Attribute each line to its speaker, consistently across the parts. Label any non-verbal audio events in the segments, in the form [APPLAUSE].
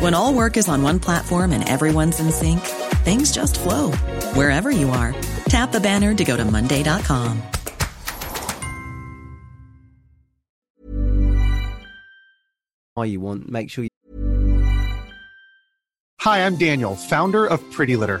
Speaker 1: When all work is on one platform and everyone's in sync, things just flow wherever you are. Tap the banner to go to Monday.com.
Speaker 2: Why you want, make sure you.
Speaker 3: Hi, I'm Daniel, founder of Pretty Litter.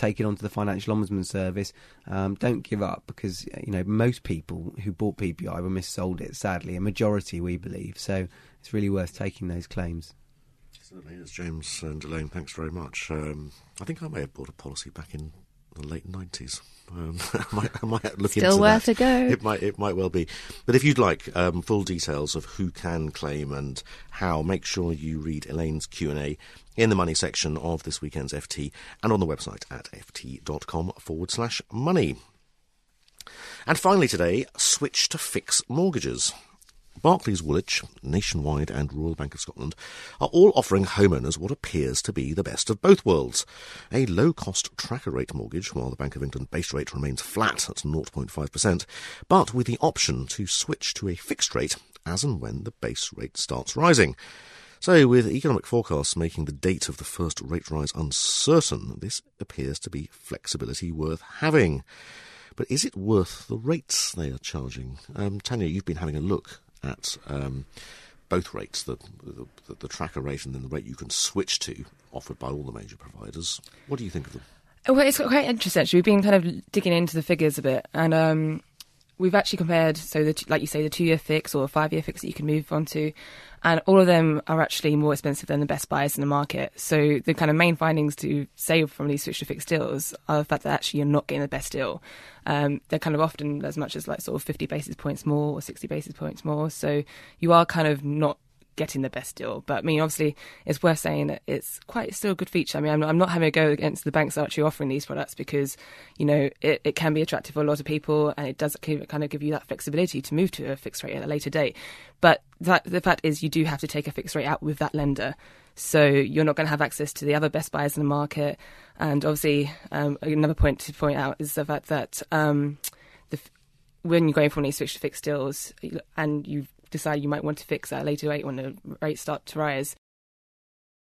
Speaker 2: Take it onto the financial ombudsman service. Um, don't give up because you know most people who bought PPI were missold it. Sadly, a majority we believe. So it's really worth taking those claims.
Speaker 4: Certainly is, James and Elaine. Thanks very much. Um, I think I may have bought a policy back in the late nineties. Um, [LAUGHS] I, might, I might look
Speaker 5: Still
Speaker 4: into
Speaker 5: worth
Speaker 4: that.
Speaker 5: a go.
Speaker 4: It might, it might well be. But if you'd like um, full details of who can claim and how, make sure you read Elaine's Q and A in the money section of this weekend's FT and on the website at ft.com forward slash money. And finally today, switch to fix mortgages. Barclays Woolwich, Nationwide, and Royal Bank of Scotland are all offering homeowners what appears to be the best of both worlds. A low cost tracker rate mortgage, while the Bank of England base rate remains flat at 0.5%, but with the option to switch to a fixed rate as and when the base rate starts rising. So, with economic forecasts making the date of the first rate rise uncertain, this appears to be flexibility worth having. But is it worth the rates they are charging? Um, Tanya, you've been having a look at um, both rates, the, the, the tracker rate and then the rate you can switch to, offered by all the major providers. What do you think of them?
Speaker 5: Well, it's quite interesting. Actually, we've been kind of digging into the figures a bit, and um, we've actually compared. So, the, like you say, the two-year fix or a five-year fix that you can move on to, and all of them are actually more expensive than the best buyers in the market. So, the kind of main findings to say from these switch to fixed deals are the fact that actually you're not getting the best deal. Um, they're kind of often as much as like sort of 50 basis points more or 60 basis points more. So, you are kind of not getting the best deal. But I mean, obviously, it's worth saying that it's quite still a good feature. I mean, I'm, I'm not having a go against the banks actually offering these products because, you know, it, it can be attractive for a lot of people and it does kind of give you that flexibility to move to a fixed rate at a later date. But that, the fact is, you do have to take a fixed rate out with that lender. So you're not going to have access to the other best buyers in the market. And obviously, um, another point to point out is the fact that um, when you're going for these switch to fixed deals and you decide you might want to fix at a later date when the rates start to rise,